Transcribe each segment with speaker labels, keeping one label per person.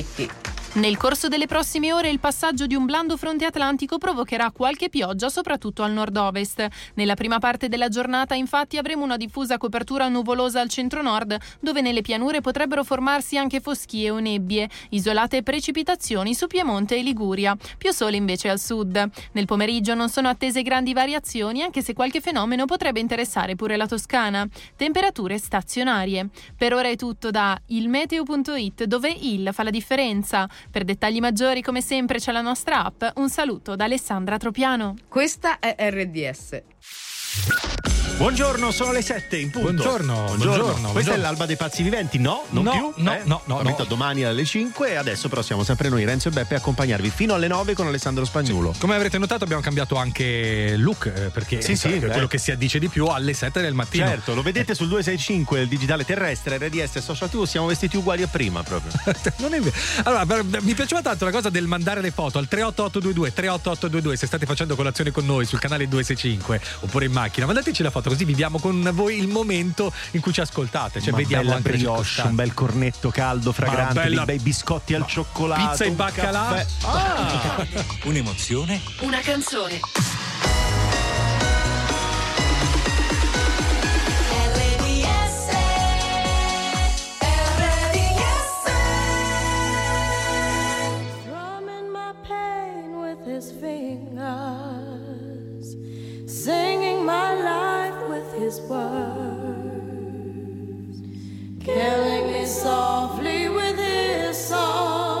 Speaker 1: って Nel corso delle prossime ore il passaggio di un blando fronte atlantico provocherà qualche pioggia, soprattutto al nord-ovest. Nella prima parte della giornata, infatti, avremo una diffusa copertura nuvolosa al centro-nord, dove nelle pianure potrebbero formarsi anche foschie o nebbie, isolate precipitazioni su Piemonte e Liguria, più sole invece al sud. Nel pomeriggio non sono attese grandi variazioni, anche se qualche fenomeno potrebbe interessare pure la Toscana. Temperature stazionarie. Per ora è tutto da ilmeteo.it, dove il fa la differenza. Per dettagli maggiori, come sempre, c'è la nostra app. Un saluto da Alessandra Tropiano.
Speaker 2: Questa è RDS.
Speaker 3: Buongiorno, sono le 7 in punto.
Speaker 4: Buongiorno, buongiorno. buongiorno
Speaker 3: Questa è l'alba dei pazzi viventi? No, non
Speaker 4: no,
Speaker 3: più.
Speaker 4: No,
Speaker 3: eh?
Speaker 4: no, no,
Speaker 3: no. domani alle 5 e adesso però siamo sempre noi, Renzo e Beppe, a accompagnarvi fino alle 9 con Alessandro Spagnuolo.
Speaker 4: Sì. Come avrete notato abbiamo cambiato anche look eh, perché
Speaker 3: sì, sì,
Speaker 4: è quello che si addice di più alle 7 del mattino.
Speaker 3: Certo, lo vedete sul 265, il digitale terrestre, RDS Social TV, siamo vestiti uguali a prima proprio.
Speaker 4: non è vero. Allora, mi piaceva tanto la cosa del mandare le foto al 38822 38822 se state facendo colazione con noi sul canale 265 oppure in macchina, mandateci la foto così viviamo con voi il momento in cui ci ascoltate. Cioè,
Speaker 3: Una
Speaker 4: vediamo anche
Speaker 3: brioche, un bel cornetto caldo, fragrante, bella... dei bei biscotti al cioccolato.
Speaker 4: Pizza e baccalà.
Speaker 5: Ah. Un'emozione.
Speaker 1: Una canzone.
Speaker 6: Singing my life with his words. killing me softly with his song,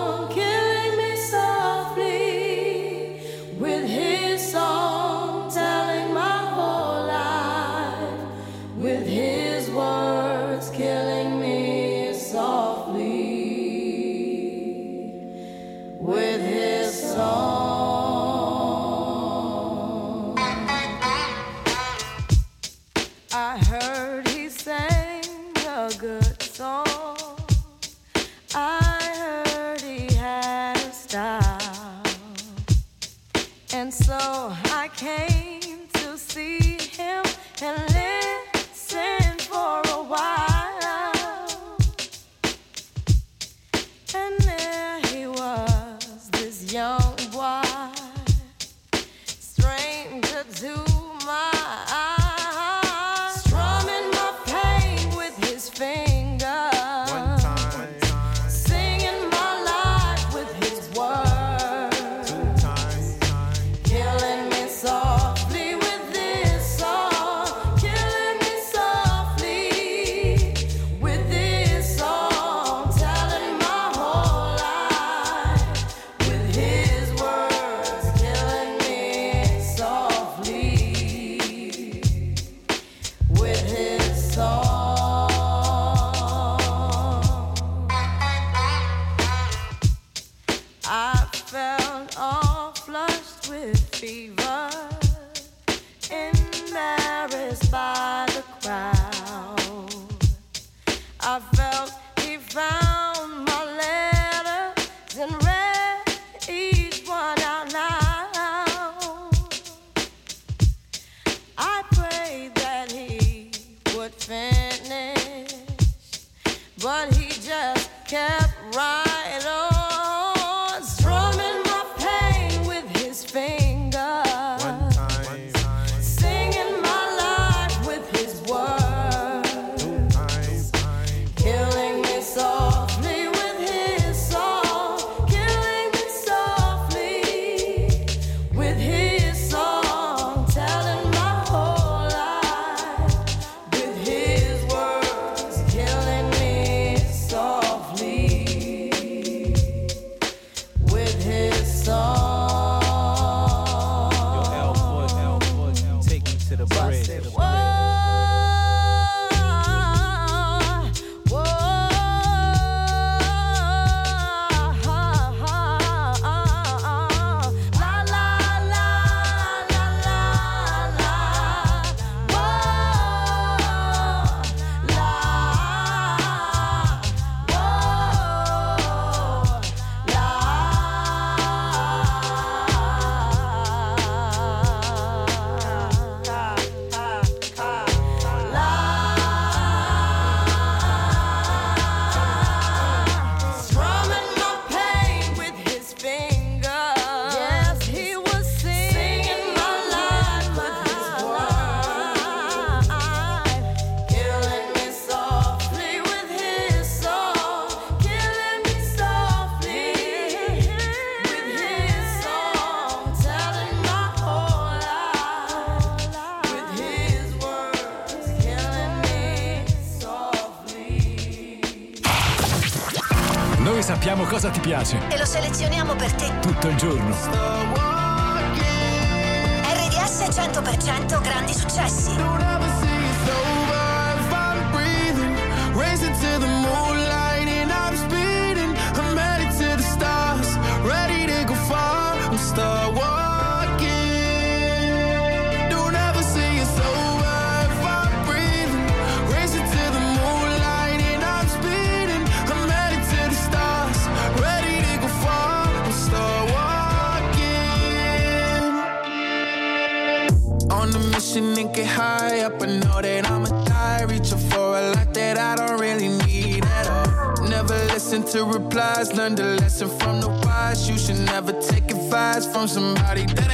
Speaker 7: replies. Learned a lesson from the wise. You should never take advice from somebody that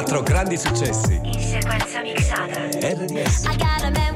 Speaker 8: 24 grandi successi.
Speaker 9: In sequenza mixata.
Speaker 8: RDS.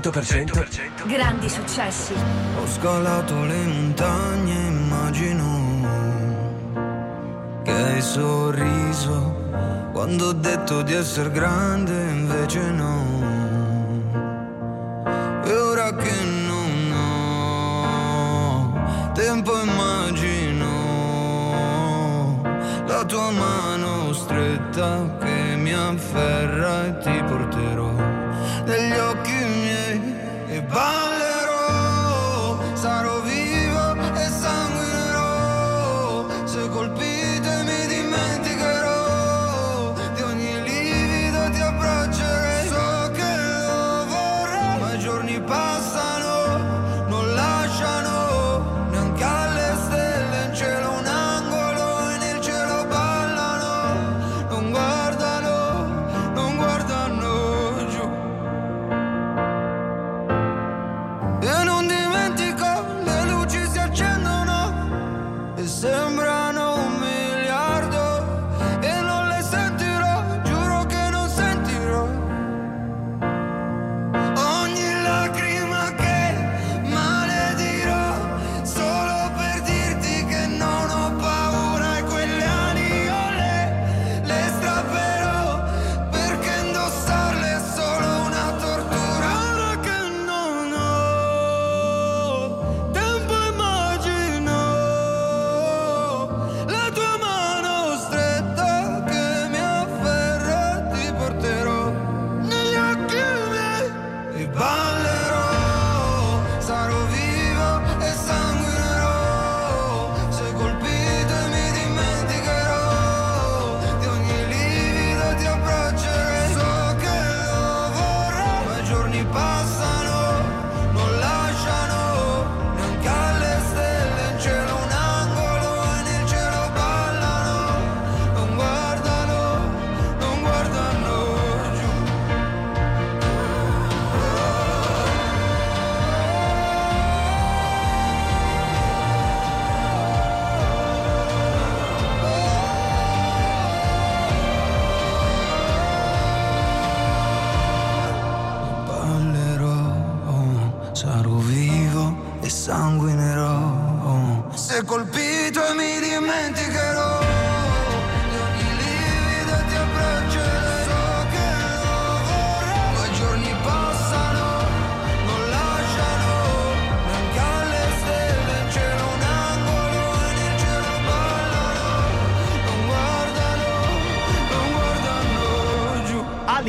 Speaker 10: 100%
Speaker 9: Grandi successi.
Speaker 5: Ho scalato le montagne, immagino che hai sorriso quando ho detto di essere grande, invece no.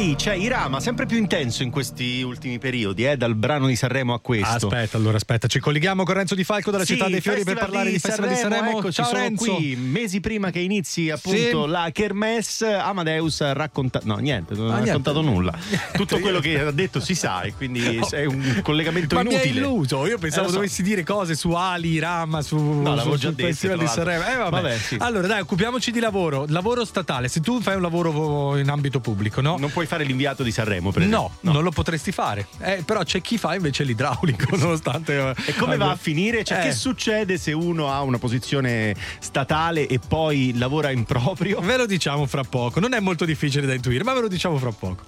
Speaker 5: Ali,
Speaker 3: c'è Irama, sempre più intenso in questi ultimi periodi, eh, dal brano di Sanremo a questo.
Speaker 4: Aspetta, allora aspetta, ci colleghiamo con Renzo Di Falco dalla
Speaker 3: Sì,
Speaker 4: città dei fiori per parlare di Festival di Sanremo.
Speaker 3: Eccoci,
Speaker 4: Ciao
Speaker 3: sono
Speaker 4: Renzo.
Speaker 3: qui mesi prima che inizi appunto
Speaker 4: Sì.
Speaker 3: la Kermesse. Amadeus ha raccontato, no, niente, non
Speaker 4: Ah,
Speaker 3: ha
Speaker 4: niente.
Speaker 3: raccontato nulla.
Speaker 4: Niente,
Speaker 3: Tutto quello che ha detto si sa, e quindi
Speaker 4: No.
Speaker 3: è un collegamento
Speaker 4: Ma mi
Speaker 3: inutile.
Speaker 4: illuso, io pensavo
Speaker 3: Eh, so.
Speaker 4: dovessi dire cose su Ali, Rama, su,
Speaker 3: l'avevo
Speaker 4: su-
Speaker 3: già
Speaker 4: sul
Speaker 3: dette,
Speaker 4: Festival di Sanremo. Eh, vabbè.
Speaker 3: Vabbè, sì.
Speaker 4: Allora, dai, occupiamoci di lavoro. Lavoro statale. Se tu fai un lavoro in ambito pubblico, no?
Speaker 3: Non puoi fare l'inviato di Sanremo, per
Speaker 4: No,
Speaker 3: esempio.
Speaker 4: non lo potresti fare. Eh, però c'è chi fa invece l'idraulico, nonostante. eh,
Speaker 3: E come va a finire? Cioè,
Speaker 4: Eh.
Speaker 3: che succede se uno ha una posizione statale e poi lavora in proprio?
Speaker 4: Ve lo diciamo fra poco. Non è molto difficile da intuire, ma ve lo diciamo fra poco.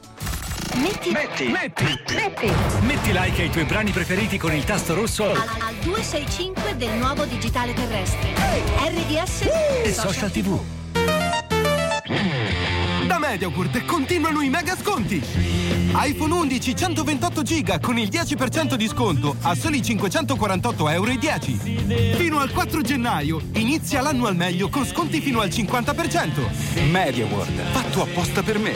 Speaker 9: Metti,
Speaker 10: Metti, metti,
Speaker 9: metti
Speaker 10: metti like ai tuoi brani preferiti con il tasto rosso
Speaker 9: al, al 265 del nuovo digitale terrestre. RDS
Speaker 10: e social tv.
Speaker 11: Da Mediaworld continuano i mega sconti. iPhone 11 128 giga con il 10% di sconto a soli 548,10 euro. Fino al 4 gennaio inizia l'anno al meglio con sconti fino al 50%.
Speaker 10: MediaWorld.
Speaker 11: Fatto apposta per me.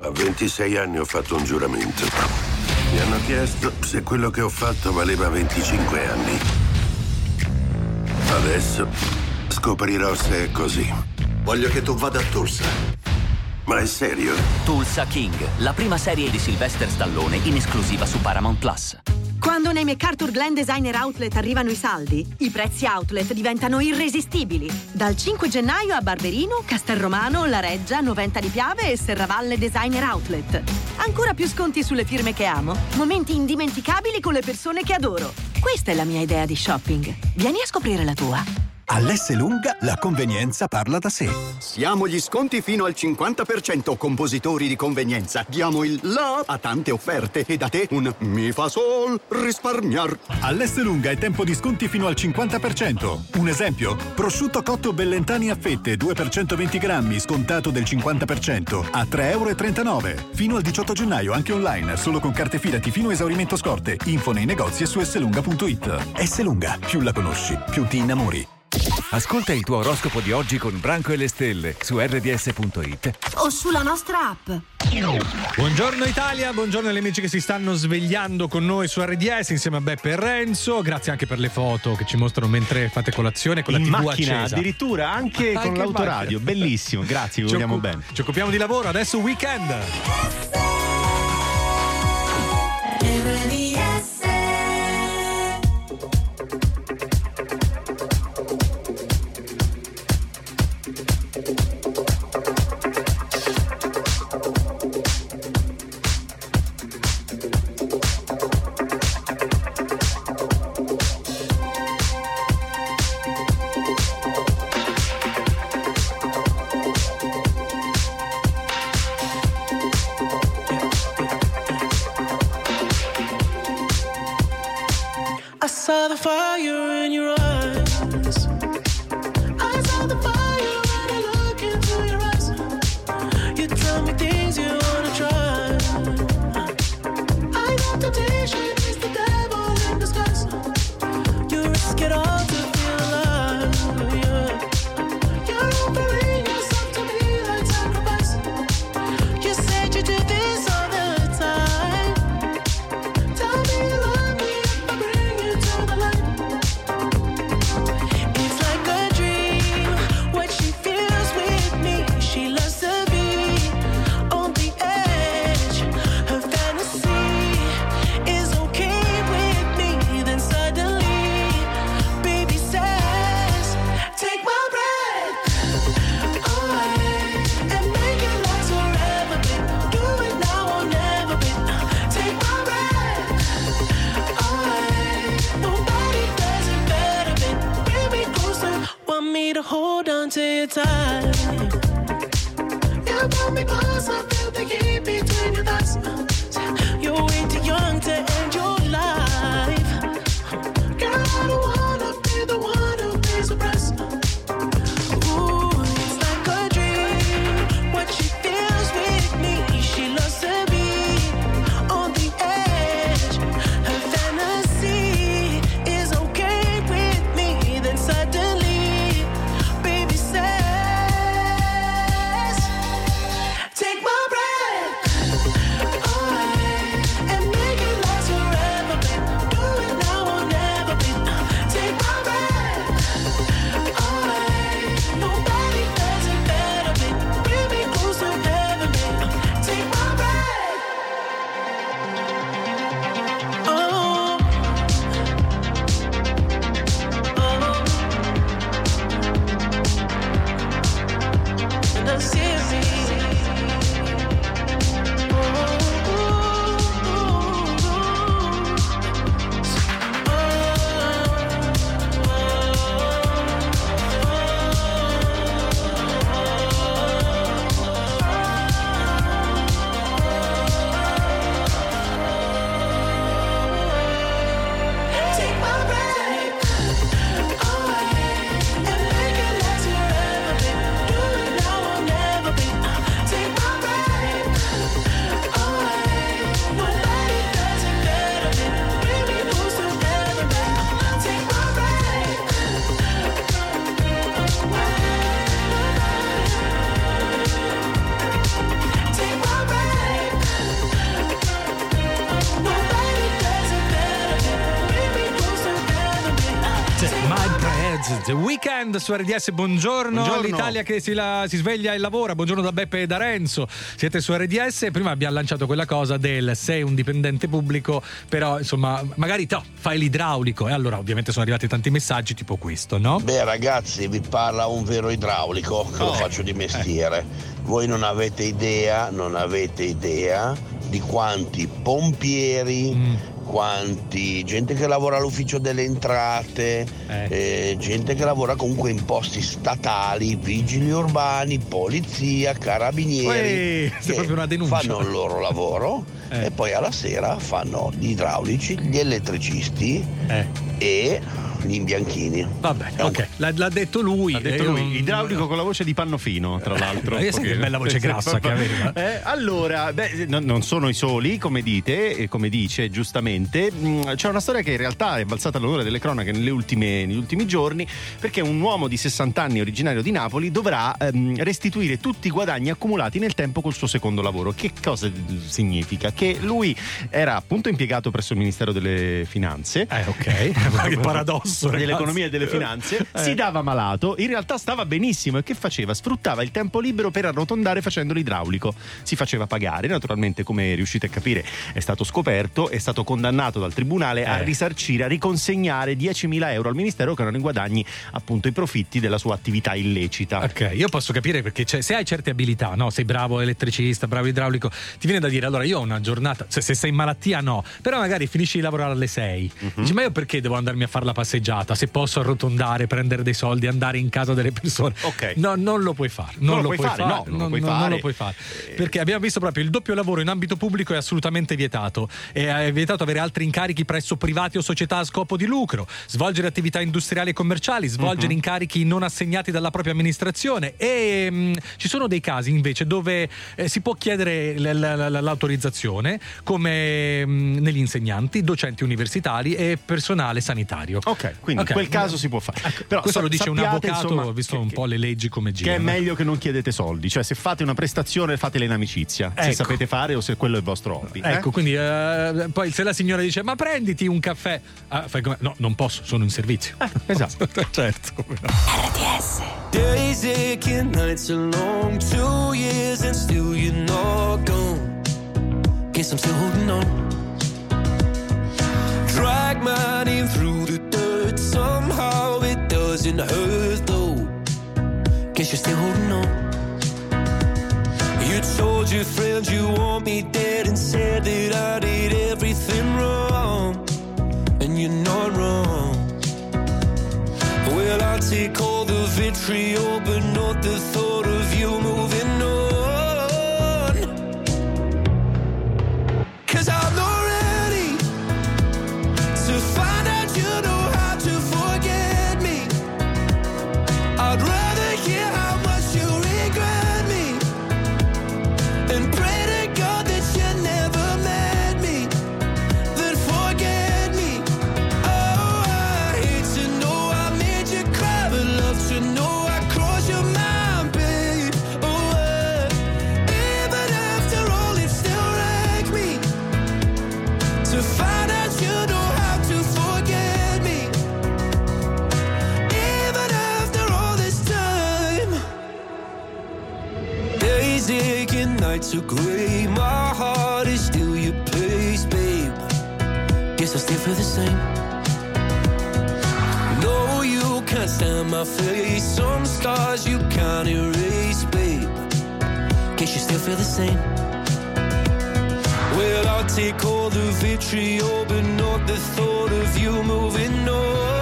Speaker 12: A 26 anni ho fatto un giuramento. Mi hanno chiesto se quello che ho fatto valeva 25 anni. Adesso scoprirò se è così.
Speaker 13: Voglio che tu vada a Tulsa.
Speaker 12: Ma è serio?
Speaker 14: Tulsa King, la prima serie di Sylvester Stallone in esclusiva su Paramount Plus.
Speaker 15: Quando nei MacArthur Glen Designer Outlet arrivano i saldi, i prezzi outlet diventano irresistibili. Dal 5 gennaio a Barberino, Castelromano, La Reggia, Noventa di Piave e Serravalle Designer Outlet. Ancora più sconti sulle firme che amo, momenti indimenticabili con le persone che adoro. Questa è la mia idea di shopping. Vieni a scoprire la tua.
Speaker 16: All'S lunga la convenienza parla da sé.
Speaker 17: Siamo gli sconti fino al 50%, compositori di convenienza. Diamo il la a tante offerte e da te un mi fa sol risparmiar.
Speaker 16: All'S lunga è tempo di sconti fino al 50%. Un esempio? Prosciutto cotto Bellentani a fette 2 per 120 grammi, scontato del 50% a 3,39 euro. Fino al 18 gennaio anche online, solo con carte fidati fino a esaurimento scorte. Info nei negozi e su slunga.it. S lunga, più la conosci, più ti innamori.
Speaker 5: Ascolta il tuo oroscopo di oggi con Branco e le stelle su rds.it.
Speaker 18: O sulla nostra app.
Speaker 4: Buongiorno Italia, buongiorno agli amici che si stanno svegliando con noi su RDS insieme a Beppe e Renzo. Grazie anche per le foto che ci mostrano mentre fate colazione con la
Speaker 3: In
Speaker 4: TV
Speaker 3: macchina,
Speaker 4: accesa.
Speaker 3: addirittura anche,
Speaker 4: Anche
Speaker 3: con l'autoradio,
Speaker 4: macchina.
Speaker 3: bellissimo, grazie, vi
Speaker 4: Ci
Speaker 3: vogliamo
Speaker 4: occu-
Speaker 3: bene.
Speaker 4: Ci occupiamo di lavoro, adesso weekend.
Speaker 19: I
Speaker 4: su RDS, buongiorno,
Speaker 3: Buongiorno.
Speaker 4: all'Italia che si, la- si sveglia e lavora, buongiorno da Beppe e da Renzo, siete su RDS, prima abbiamo lanciato quella cosa del sei un dipendente pubblico, però insomma magari no, fai l'idraulico e allora ovviamente sono arrivati tanti messaggi tipo questo, no?
Speaker 20: Beh ragazzi, vi parla un vero idraulico che lo
Speaker 4: Oh,
Speaker 20: faccio di mestiere. Voi non avete idea, non avete idea di quanti pompieri, quanti, gente che lavora all'ufficio delle entrate, eh, gente che lavora comunque in posti statali, vigili urbani, polizia, carabinieri, che
Speaker 4: sei proprio una denuncia.
Speaker 20: fanno il loro lavoro
Speaker 4: Eh.
Speaker 20: e poi alla sera fanno gli idraulici, gli elettricisti
Speaker 4: Eh.
Speaker 20: e gli imbianchini.
Speaker 4: Vabbè, ok, l'ha, l'ha detto lui.
Speaker 3: Ha detto
Speaker 4: eh,
Speaker 3: lui,
Speaker 4: io-
Speaker 3: idraulico con la voce di Pannofino, tra l'altro.
Speaker 4: Eh, sai che bella voce grassa che aveva?
Speaker 3: Eh, allora, beh, no- non sono i soli, come dite, e come dice giustamente. Mm, C'è una storia che in realtà è balzata all'onore delle cronache nelle ultime- negli ultimi giorni, perché un uomo di 60 anni originario di Napoli dovrà ehm, restituire tutti i guadagni accumulati nel tempo col suo secondo lavoro. Che cosa significa? Che lui era appunto impiegato presso il Ministero delle Finanze.
Speaker 4: Eh, ok. Ma che paradosso, ragazzi.
Speaker 3: Dell'economia e delle finanze.
Speaker 4: Eh.
Speaker 3: Si dava malato, in realtà stava benissimo e che faceva? Sfruttava il tempo libero per arrotondare facendo l'idraulico. Si faceva pagare, naturalmente come riuscite a capire è stato scoperto, è stato condannato dal tribunale a
Speaker 4: Eh.
Speaker 3: risarcire, a riconsegnare 10.000 euro al ministero che erano i guadagni, appunto i profitti della sua attività illecita.
Speaker 4: Ok, io posso capire perché c'è- se hai certe abilità, no? sei bravo elettricista, bravo idraulico, ti viene da dire allora io ho una giornata, cioè, se sei in malattia no, però magari finisci di lavorare alle 6.
Speaker 3: Mhm.
Speaker 4: Dici ma io perché devo andarmi a fare la passeggiata se posso arrotondare, prendere dei soldi, andare in casa delle persone?
Speaker 3: Ok.
Speaker 4: No, non lo puoi fare. Non, lo puoi fare,
Speaker 3: no, non lo puoi
Speaker 4: non
Speaker 3: fare.
Speaker 4: lo puoi fare. Perché abbiamo visto proprio il doppio lavoro in ambito pubblico è assolutamente vietato. È vietato avere altri incarichi presso privati o società a scopo di lucro, svolgere attività industriali e commerciali, svolgere
Speaker 3: Mhm.
Speaker 4: incarichi non assegnati dalla propria amministrazione. E mh, ci sono dei casi invece dove eh, si può chiedere l- l- l- l'autorizzazione, come mh, negli insegnanti, docenti universitari e personale sanitario.
Speaker 3: Ok, quindi
Speaker 4: Ok.
Speaker 3: in quel caso si può fare. Però
Speaker 4: Questo
Speaker 3: sa-
Speaker 4: lo dice un avvocato,
Speaker 3: insomma,
Speaker 4: ho visto
Speaker 3: che-
Speaker 4: un po' le leggi come
Speaker 3: Che è
Speaker 4: girano.
Speaker 3: meglio che non chiedete soldi, cioè se fate una prestazione fatela in amicizia, se
Speaker 4: Ecco.
Speaker 3: sapete fare o se quello è il vostro hobby. eh?
Speaker 4: Ecco, quindi eh, poi se la signora dice ma prenditi un caffè, ah, fai come- no, non posso, sono in servizio.
Speaker 3: esatto.
Speaker 4: certo.
Speaker 7: Days aching, nights are long. Two years and still you're not gone. Guess I'm still holding on. Drag my name through the dirt. Somehow it doesn't hurt though. Guess you're still holding on. You told your friends you want me dead and said that I did everything wrong. And you're not wrong. Well, I'll take all the vitriol, but not the thought of you moving feel the same. No, you can't stand my face. Some scars you can't erase, babe. Guess you still feel the same. Well, I'll take all the vitriol, but not the thought of you moving on.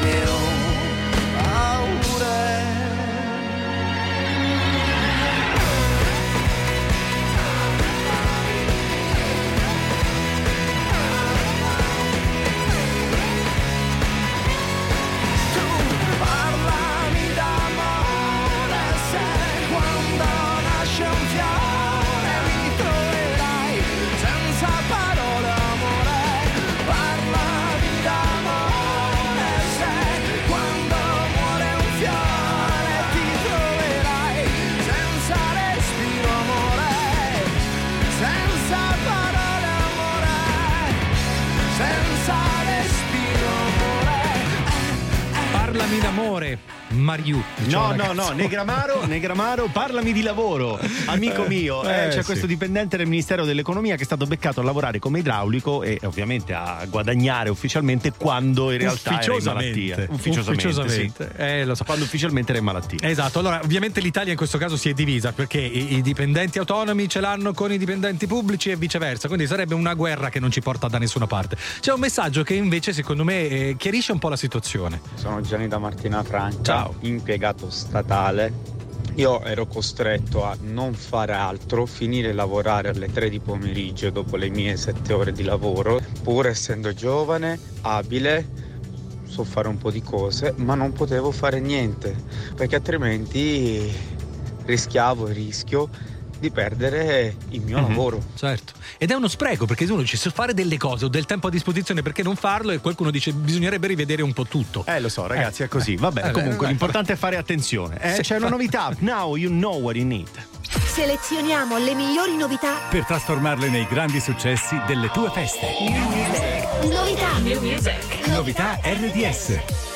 Speaker 19: Senza
Speaker 3: No, no, no, Negramaro, Negramaro, parlami di lavoro, amico mio. Eh,
Speaker 4: Eh,
Speaker 3: c'è
Speaker 4: sì.
Speaker 3: questo dipendente del Ministero dell'Economia che è stato beccato a lavorare come idraulico e ovviamente a guadagnare ufficialmente quando in realtà era in malattia.
Speaker 4: Ufficiosamente. Ufficiosamente. Eh, lo so.
Speaker 3: Quando ufficialmente era in malattia.
Speaker 4: Esatto, allora ovviamente l'Italia in questo caso si è divisa perché i, i dipendenti autonomi ce l'hanno con i dipendenti pubblici e viceversa, quindi sarebbe una guerra che non ci porta da nessuna parte. C'è un messaggio che invece secondo me eh, chiarisce un po' la situazione.
Speaker 21: Sono Gianni da Martina Francia, impiegato statale. Io ero costretto a non fare altro, finire lavorare alle 3 di pomeriggio dopo le mie 7 ore di lavoro, pur essendo giovane, abile, so fare un po' di cose, ma non potevo fare niente, perché altrimenti rischiavo e rischio di perdere il mio
Speaker 4: Mhm.
Speaker 21: lavoro.
Speaker 4: Certo. Ed è uno spreco perché uno dice se fare delle cose ho del tempo a disposizione perché non farlo e qualcuno dice bisognerebbe rivedere un po' tutto.
Speaker 3: Eh lo so ragazzi è così, vabbè
Speaker 4: Eh,
Speaker 3: comunque
Speaker 4: beh,
Speaker 3: l'importante è fare attenzione. Eh, c'è una
Speaker 4: infatti.
Speaker 3: novità, now you know what you need.
Speaker 9: Selezioniamo le migliori novità.
Speaker 16: Per trasformarle nei grandi successi delle tue feste.
Speaker 9: Novità. New music.
Speaker 16: Novità RDS.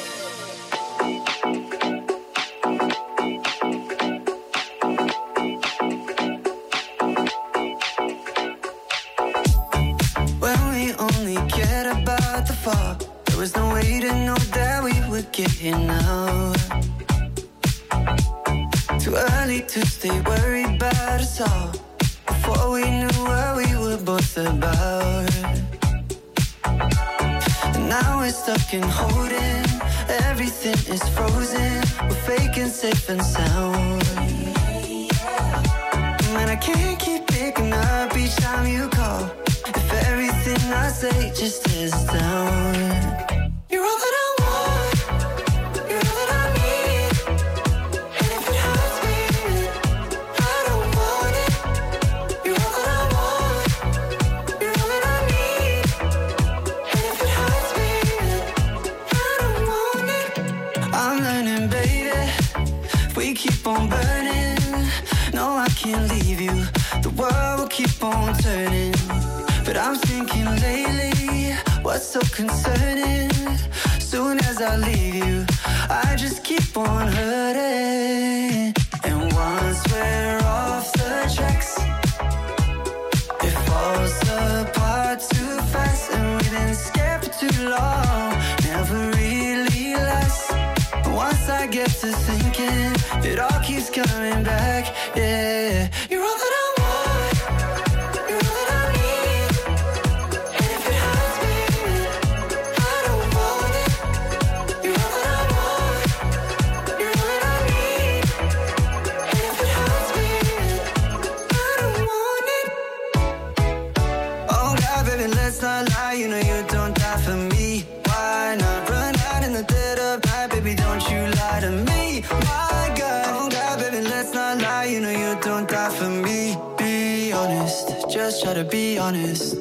Speaker 22: be honest.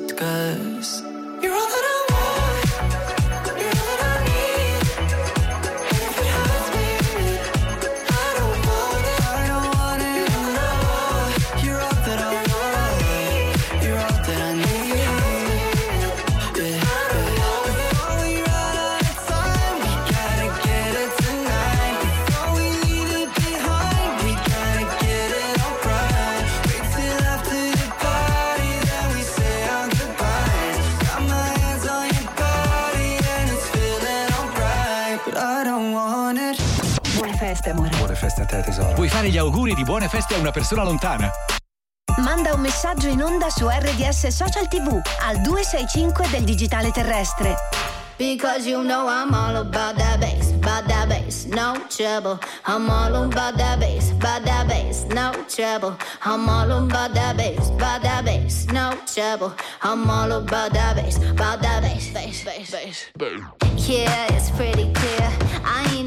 Speaker 10: di buone feste a una persona lontana.
Speaker 9: Manda un messaggio in onda su RDS Social TV al 265 del digitale terrestre.
Speaker 8: Because you know I'm all about that bass, about that bass, no trouble. I'm all about that bass, about that bass, no trouble. I'm all about that bass, about that bass, no trouble. I'm all about that bass, about that bass, bass, bass, bass. Yeah, it's pretty clear. I ain't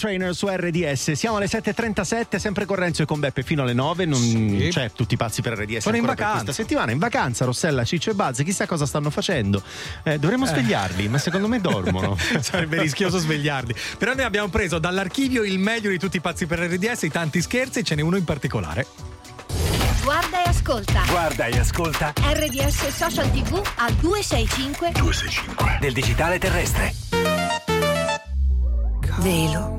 Speaker 5: Trainer su RDS. Siamo alle 7.37, sempre con Renzo e con Beppe fino alle 9. Non c'è tutti pazzi per RDS.
Speaker 4: Sono in vacanza.
Speaker 5: questa settimana. In vacanza, Rossella, Ciccio e Buzz, chissà cosa stanno facendo. Eh, dovremmo
Speaker 4: Eh.
Speaker 5: svegliarli, ma secondo me dormono.
Speaker 4: Sarebbe rischioso svegliarli. Però noi abbiamo preso dall'archivio il meglio di tutti i pazzi per RDS, i tanti scherzi, e ce n'è uno in particolare.
Speaker 23: Guarda e ascolta.
Speaker 10: Guarda e ascolta
Speaker 23: RDS Social TV al 265
Speaker 10: 265 del digitale terrestre.
Speaker 9: Velo,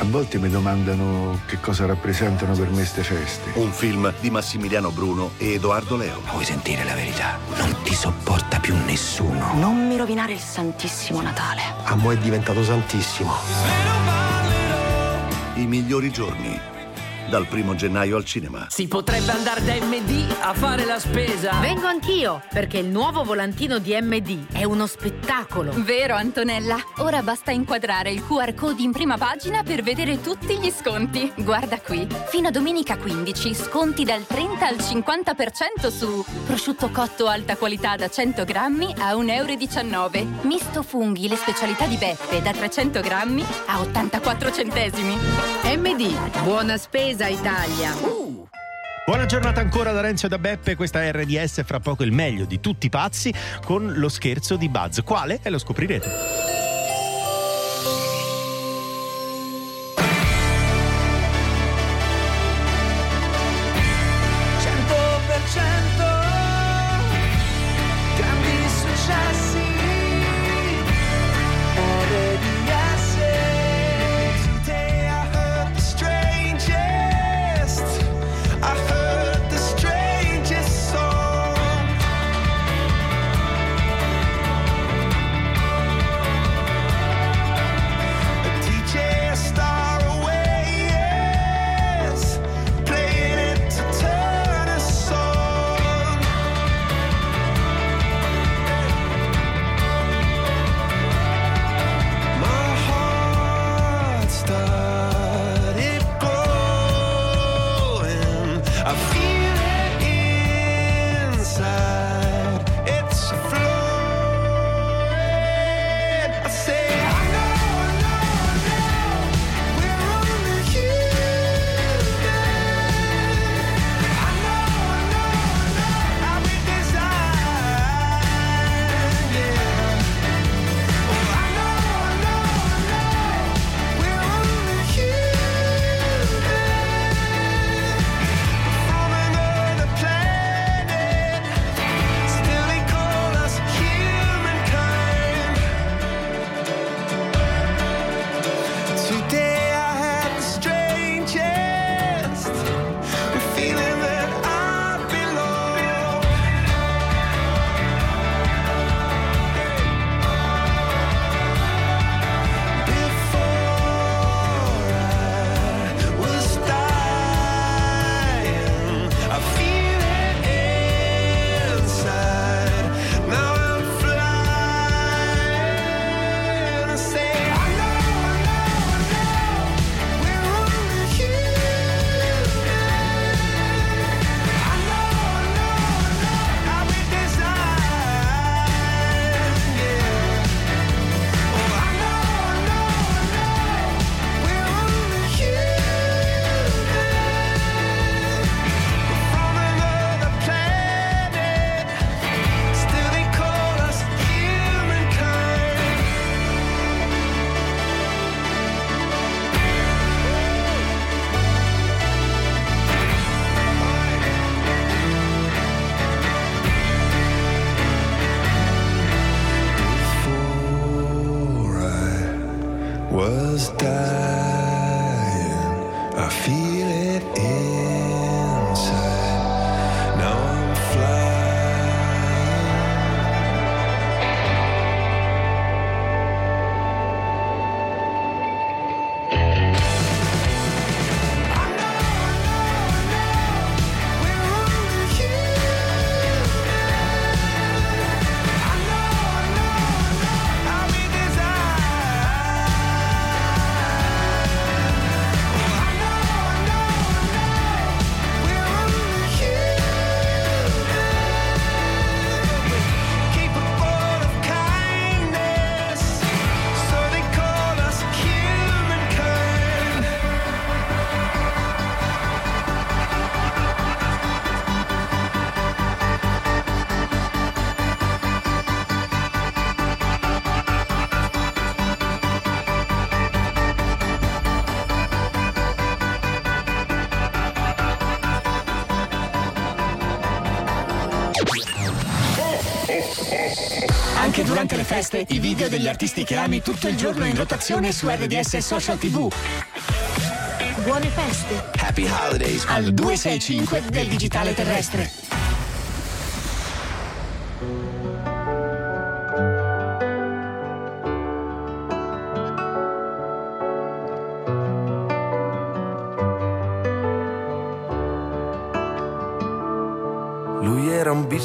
Speaker 24: A volte mi domandano che cosa rappresentano per me ste feste.
Speaker 12: Un film di Massimiliano Bruno e Edoardo Leo.
Speaker 25: Vuoi sentire la verità? Non ti sopporta più nessuno.
Speaker 26: Non mi rovinare il Santissimo Natale.
Speaker 12: A mo' è diventato santissimo. I migliori giorni. Dal primo gennaio al cinema.
Speaker 2: Si potrebbe andare da MD a fare la spesa.
Speaker 27: Vengo anch'io, perché il nuovo volantino di MD è uno spettacolo.
Speaker 28: Vero Antonella? Ora basta inquadrare il QR code in prima pagina per vedere tutti gli sconti. Guarda qui, fino a domenica 15, sconti dal 30 al 50% su prosciutto cotto alta qualità da 100 grammi a 1,19 euro. Misto funghi, le specialità di Beppe da 300 grammi a 84 centesimi.
Speaker 27: MD, buona spesa Italia.
Speaker 5: Buona giornata ancora da Renzo e da Beppe, questa è RDS, fra poco il meglio di tutti i pazzi con lo scherzo di Buzz. Quale? E lo scoprirete.
Speaker 10: Feste, i video degli artisti che ami tutto il giorno in rotazione su RDS Social TV.
Speaker 18: Buone feste.
Speaker 10: Happy Holidays al 265 del digitale terrestre.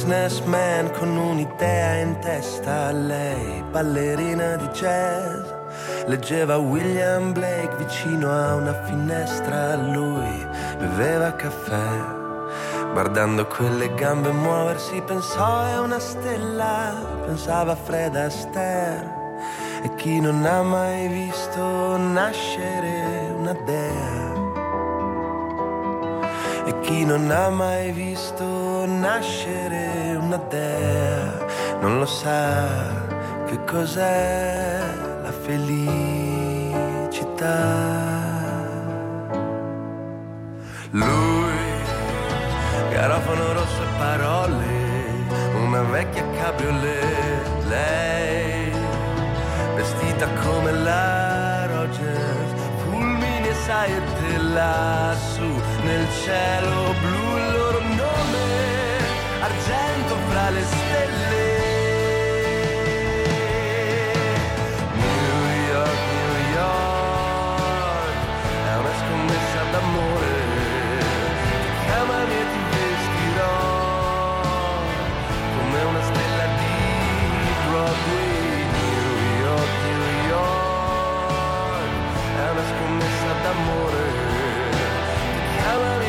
Speaker 7: Businessman con un'idea in testa, lei ballerina di jazz. Leggeva William Blake vicino a una finestra, lui beveva caffè. Guardando quelle gambe muoversi pensò è una stella, pensava Fred Astaire. E chi non ha mai visto nascere una dea? E chi non ha mai visto nascere una dea non lo sa che cos'è la felicità. Lui, garofano rosso e parole, una vecchia cabriolet, lei, vestita come la Rogers, fulmini e saette lassù nel cielo blu il loro nome, argento fra le stelle. New York, New York, è una scommessa d'amore, ti chiamami ti vestirò come una stella di Broadway. New York, New York, è una scommessa d'amore, ti chiamami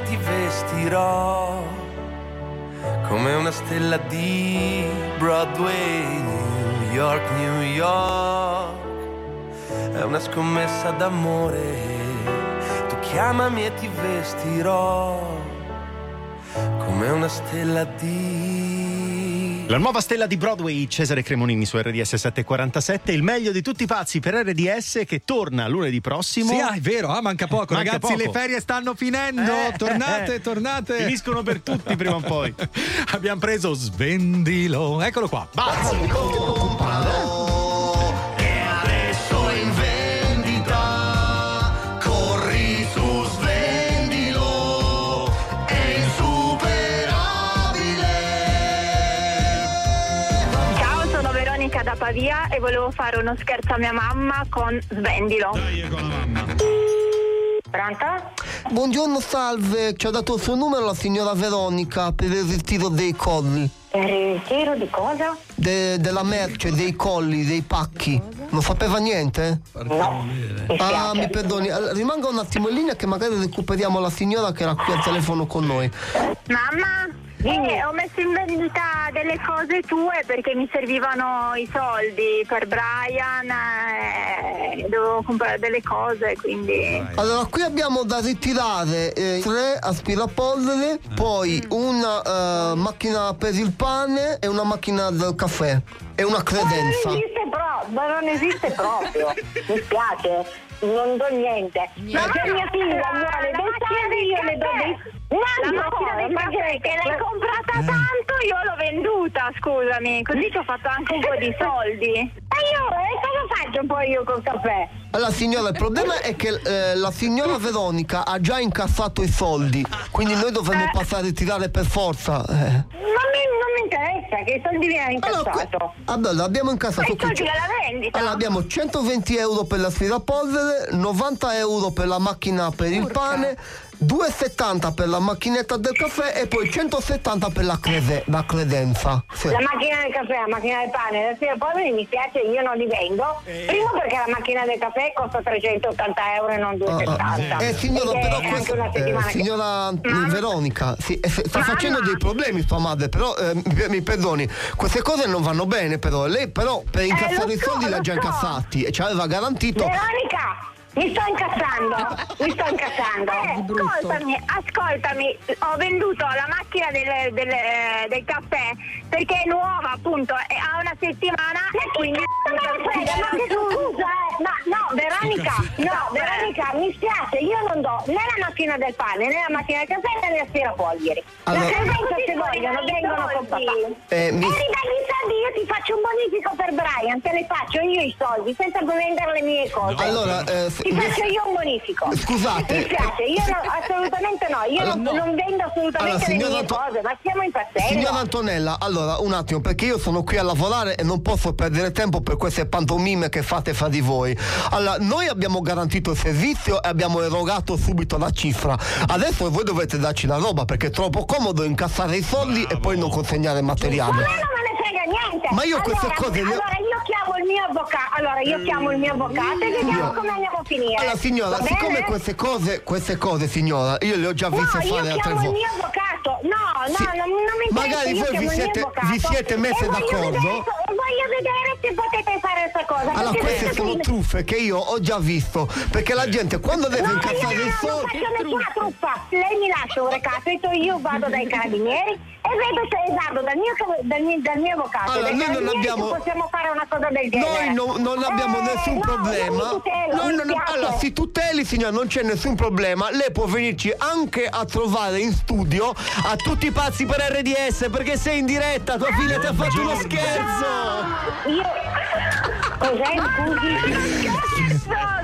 Speaker 7: chiamami e ti vestirò come una stella di Broadway. New York, New York, è una scommessa d'amore. Tu chiamami e ti vestirò come una stella di
Speaker 3: La nuova stella di Broadway, Cesare Cremonini su RDS 747, il meglio di tutti i pazzi per RDS che torna lunedì prossimo.
Speaker 4: Sì, ah, è vero, ah, manca poco.
Speaker 3: Manca
Speaker 4: Ragazzi,
Speaker 3: poco.
Speaker 4: le ferie stanno finendo.
Speaker 3: Eh,
Speaker 4: tornate,
Speaker 3: eh,
Speaker 4: tornate.
Speaker 3: Finiscono per tutti prima o poi.
Speaker 4: Abbiamo preso Svendilo. Eccolo qua.
Speaker 19: E
Speaker 29: Pavia e volevo fare uno scherzo a mia mamma con Svendilo. Pronto?
Speaker 30: Buongiorno, salve. Ci ha dato il suo numero la signora Veronica per il ritiro dei colli.
Speaker 29: Per il ritiro di cosa?
Speaker 30: De- della merce, dei colli, dei pacchi. Non sapeva niente?
Speaker 29: No.
Speaker 30: Ah, mi perdoni. Rimanga un attimo in linea che magari recuperiamo la signora che era qui al telefono con noi.
Speaker 29: Mamma? Eh, ho messo in vendita delle cose tue perché mi servivano i soldi per Brian, eh, dovevo comprare delle cose, quindi...
Speaker 30: Allora, qui abbiamo da ritirare eh, tre aspirapolvere, poi una eh, macchina per il pane e una macchina del caffè e una
Speaker 29: Ma
Speaker 30: credenza.
Speaker 29: non esiste proprio, non esiste proprio, mi spiace, non do niente. Ma se mia figlia vuole dei soldi io le do dei... No, la macchina dei caffè che l'hai comprata tanto io l'ho venduta, scusami, così ci ho fatto anche un po' di soldi. Ma io, e cosa faccio poi io col caffè?
Speaker 30: Allora signora, il problema è che eh, la signora Veronica ha già incassato i soldi, quindi noi dovremmo passare a ritirare per forza. eh.
Speaker 29: Non mi, non mi interessa, che i soldi mi hai incassato.
Speaker 30: Allora, abbiamo incassato
Speaker 29: E i soldi della vendita.
Speaker 30: Allora, abbiamo 120 euro per l'aspirapolvere, 90 euro per la macchina per il pane, 2,70 per la macchinetta del caffè e poi 170 per la, crede- la credenza. Sì.
Speaker 29: La macchina del caffè, la macchina del pane, la sera poi mi spiace, io non li vendo. Primo perché la macchina del caffè costa 380 euro e non 270.
Speaker 30: Eh signora,
Speaker 29: Ed è
Speaker 30: però
Speaker 29: anche
Speaker 30: questa,
Speaker 29: una
Speaker 30: eh,
Speaker 29: settimana che-
Speaker 30: signora
Speaker 29: Mamma.
Speaker 30: Veronica, sì, eh, sta
Speaker 29: Mamma.
Speaker 30: facendo dei problemi sua madre, però eh, mi, mi perdoni, queste cose non vanno bene però, lei però per incassare
Speaker 29: Eh, lo
Speaker 30: i
Speaker 29: so,
Speaker 30: soldi li ha
Speaker 29: lo
Speaker 30: già
Speaker 29: so.
Speaker 30: incassati e ci aveva garantito...
Speaker 29: Veronica! Mi sto incazzando, mi sto incazzando. Eh, ascoltami, ascoltami, ho venduto la macchina del, del, eh, del caffè perché è nuova appunto, e ha una settimana e quindi... frega, ma che scusa, eh, ma no, Veronica, no, Veronica, mi spiace, io non do né la macchina del pane, né la macchina del caffè, né le aspirapolveri.
Speaker 30: Allora-
Speaker 29: La credenza se vogliono vengono con papà.
Speaker 30: Eh, mi-
Speaker 29: E ridagli i soldi, io ti faccio un bonifico per Brian, te ne faccio io i soldi senza vendere le mie cose.
Speaker 30: Allora, eh,
Speaker 29: ti
Speaker 30: mi-
Speaker 29: faccio io un bonifico.
Speaker 30: Scusate.
Speaker 29: Mi spiace, io no, assolutamente no, io non,
Speaker 30: Allora-
Speaker 29: non vendo assolutamente
Speaker 30: Allora,
Speaker 29: le mie
Speaker 30: Anto-
Speaker 29: cose, ma stiamo impazzendo.
Speaker 30: Signora Antonella, allora un attimo, perché io sono qui a lavorare e non posso perdere tempo per queste pantomime che fate fra di voi. Allora, noi abbiamo garantito il servizio e abbiamo erogato subito la cifra. Adesso voi dovete darci la roba perché è troppo comodo incassare i soldi e poi non consegnare
Speaker 29: Ma
Speaker 30: materiale.
Speaker 29: a me non me ne frega niente.
Speaker 30: Ma io queste
Speaker 29: allora,
Speaker 30: cose le-
Speaker 29: Allora mio avvocato. Allora io chiamo il mio avvocato e vediamo
Speaker 30: Io-
Speaker 29: come andiamo a finire.
Speaker 30: Allora signora,
Speaker 29: Va
Speaker 30: siccome
Speaker 29: bene?
Speaker 30: queste cose, queste cose signora, io le ho già
Speaker 29: No,
Speaker 30: viste
Speaker 29: io
Speaker 30: fare altre
Speaker 29: chiamo il
Speaker 30: volte.
Speaker 29: mio avvocato. No, no,
Speaker 30: Sì.
Speaker 29: non, non mi interessa.
Speaker 30: Magari
Speaker 29: io
Speaker 30: voi vi siete- vi siete messe
Speaker 29: voglio
Speaker 30: d'accordo?
Speaker 29: vedere voglio vedere se potete fare questa cosa.
Speaker 30: Allora queste sono
Speaker 29: qui-
Speaker 30: truffe che io ho già visto, perché la gente quando deve
Speaker 29: No,
Speaker 30: incassare
Speaker 29: io
Speaker 30: i
Speaker 29: non
Speaker 30: soldi...
Speaker 29: faccio nessuna truffa. Lei mi lascia un recapito, io vado dai carabinieri e vedo se vado dal mio, dal mio, dal mio avvocato.
Speaker 30: Allora, noi non
Speaker 29: carabinieri
Speaker 30: abbiamo-
Speaker 29: possiamo fare una cosa del genere.
Speaker 30: Noi no- non abbiamo
Speaker 29: Eh,
Speaker 30: nessun
Speaker 29: no,
Speaker 30: problema.
Speaker 29: io mi tutelo,
Speaker 30: Noi
Speaker 29: mi
Speaker 30: non-
Speaker 29: spiace.
Speaker 30: allora, si tuteli, signora, non c'è nessun problema. Lei può venirci anche a trovare in studio a tutti i pazzi per RDS perché sei in diretta, tua figlia ti ha fatto uno scherzo.
Speaker 29: Io... Cos'è, scusi?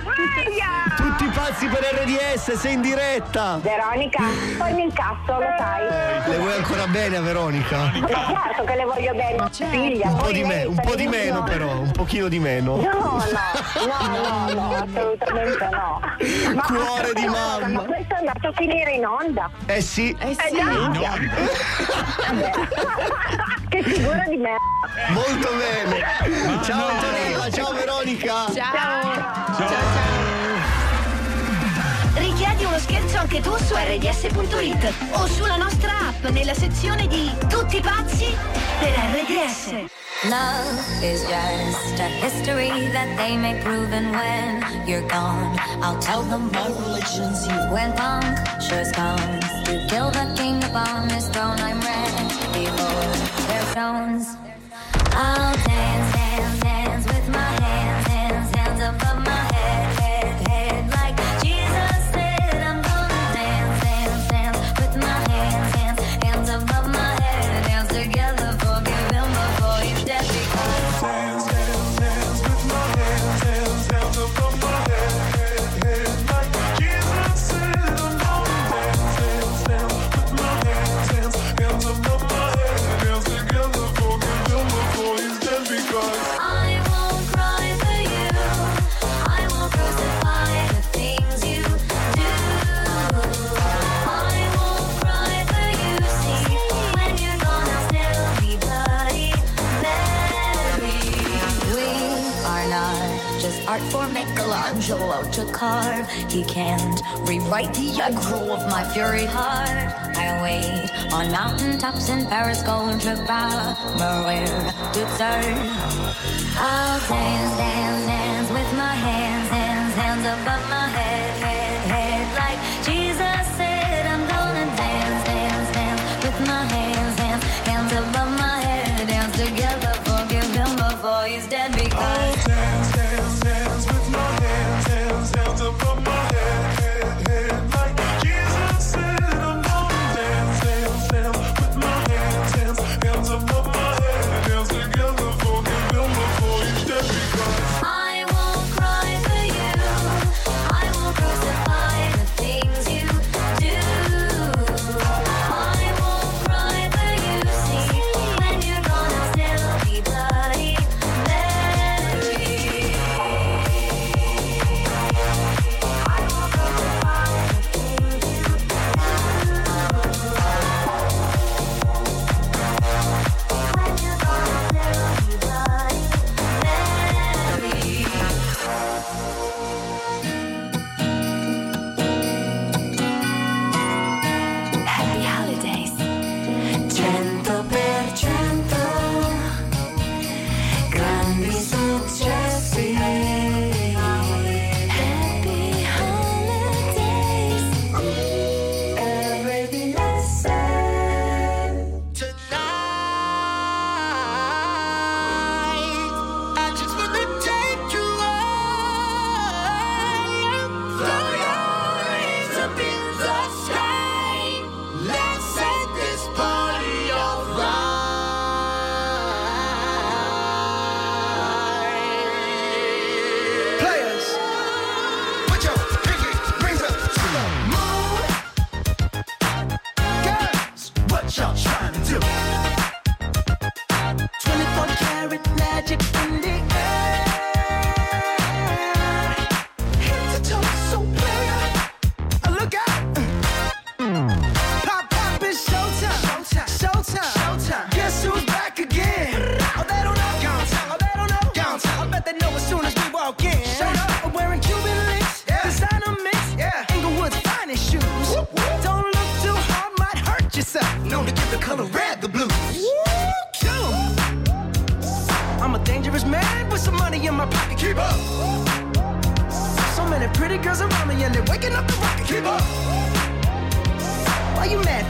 Speaker 30: Tutti i pazzi per RDS, sei in diretta.
Speaker 29: Veronica, poi mi incasso, lo sai.
Speaker 30: Le vuoi ancora bene a Veronica?
Speaker 29: Ma certo che le voglio bene, figlia.
Speaker 30: Un po' di, me- un po' di meno però, un pochino di meno.
Speaker 29: No, no, no, no, no, assolutamente no. Ma
Speaker 30: Cuore di mamma.
Speaker 29: Ma questo è andato a finire in onda.
Speaker 30: Eh sì.
Speaker 29: Eh già. Vabbè. che figura di me.
Speaker 30: Molto bene. Ciao Antonella, ciao Veronica.
Speaker 18: Richiedi uno scherzo anche tu su rds.it o sulla nostra app nella sezione di Tutti pazzi per RDS.
Speaker 8: Love is just a history that they may prove, and when you're gone, I'll tell them my religion's you. When punctures comes to kill the king upon his throne, I'm ready for their stones. I'll angel Michelangelo to carve. He can't rewrite the aggro of my fury heart. I wait on mountain tops in Paris, going to Maria to turn. I'll dance, dance, dance with my hands, hands, hands above my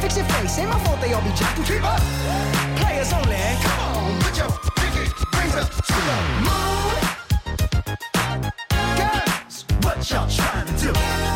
Speaker 5: Fix your face. Ain't my fault they all be jocking. Keep up. Players only. Come on, put your pinky rings up to the moon. Girls, what y'all trying to do?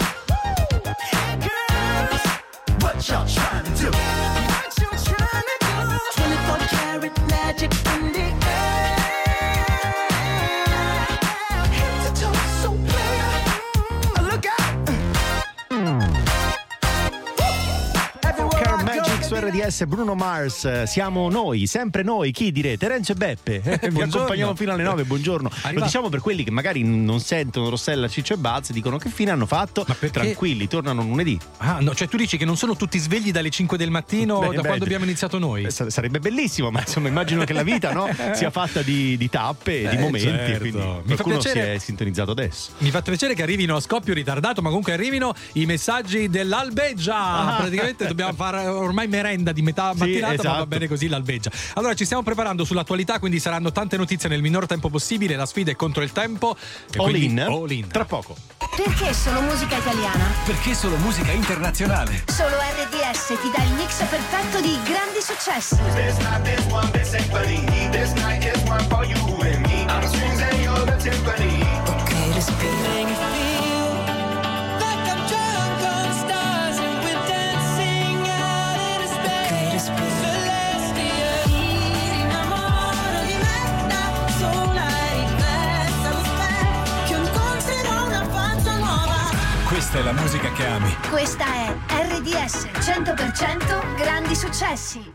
Speaker 3: RDS Bruno Mars, siamo noi, sempre noi, chi direte? Renzo e Beppe. Vi
Speaker 4: Buongiorno.
Speaker 3: accompagniamo fino alle 9, buongiorno.
Speaker 4: Arriva-
Speaker 3: Lo diciamo per quelli che magari non sentono Rossella, Ciccio e Buzz, dicono che fine hanno fatto. Ma Tranquilli, tornano lunedì.
Speaker 4: Ah, no, cioè tu dici che non sono tutti svegli dalle 5 del mattino
Speaker 3: Beh,
Speaker 4: da
Speaker 3: beh,
Speaker 4: quando abbiamo iniziato noi?
Speaker 3: Eh, sa- Sarebbe bellissimo, ma insomma immagino che la vita no, sia fatta di, di tappe e di
Speaker 4: Eh,
Speaker 3: momenti.
Speaker 4: certo.
Speaker 3: Quindi
Speaker 4: Mi fa piacere-
Speaker 3: si è sintonizzato adesso.
Speaker 4: Mi fa piacere che arrivino a scoppio ritardato, ma comunque arrivino i messaggi dell'albeggia.
Speaker 3: Ah.
Speaker 4: Praticamente dobbiamo fare ormai merenda di metà mattinata, ma va
Speaker 3: esatto.
Speaker 4: bene così l'albeggia. Allora, ci stiamo preparando sull'attualità, quindi saranno tante notizie nel minor tempo possibile. La sfida è contro il tempo.
Speaker 3: All
Speaker 4: quindi
Speaker 3: in.
Speaker 4: all in.
Speaker 3: Tra poco.
Speaker 31: Perché solo musica italiana?
Speaker 10: Perché solo musica internazionale.
Speaker 31: Solo RDS ti dà il mix perfetto di grandi successi.
Speaker 9: Ok, respira.
Speaker 10: Questa è la musica che ami.
Speaker 31: Questa è RDS 100% grandi successi.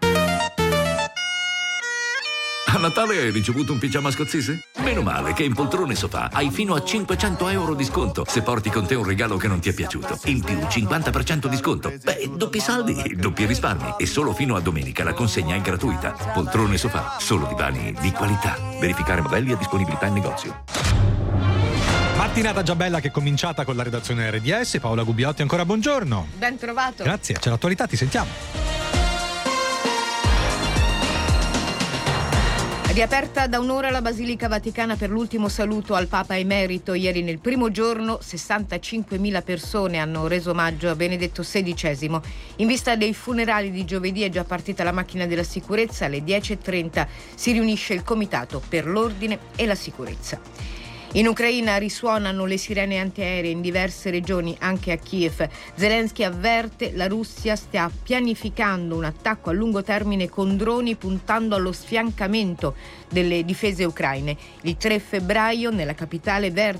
Speaker 14: A Natale hai ricevuto un pigiama scozzese? Meno male che in Poltrone Sofà hai fino a 500 euro di sconto se porti con te un regalo che non ti è piaciuto. In più 50% di sconto. Beh, doppi saldi, doppi risparmi. E solo fino a domenica la consegna è gratuita. Poltrone Sofà, solo divani di qualità. Verificare modelli e disponibilità in negozio.
Speaker 4: Mattinata già bella che è cominciata con la redazione RDS. Paola Gubbiotti, ancora buongiorno.
Speaker 32: Ben trovato.
Speaker 4: Grazie, c'è l'attualità, ti sentiamo.
Speaker 32: Riaperta da un'ora la Basilica Vaticana per l'ultimo saluto al Papa Emerito. Ieri nel primo giorno 65.000 persone hanno reso omaggio a Benedetto XVI. In vista dei funerali di giovedì è già partita la macchina della sicurezza. Alle 10.30 si riunisce il Comitato per l'Ordine e la Sicurezza. In Ucraina risuonano le sirene antiaeree in diverse regioni, anche a Kiev. Zelensky avverte la Russia sta pianificando un attacco a lungo termine con droni puntando allo sfiancamento delle difese ucraine. Il 3 febbraio nella capitale verte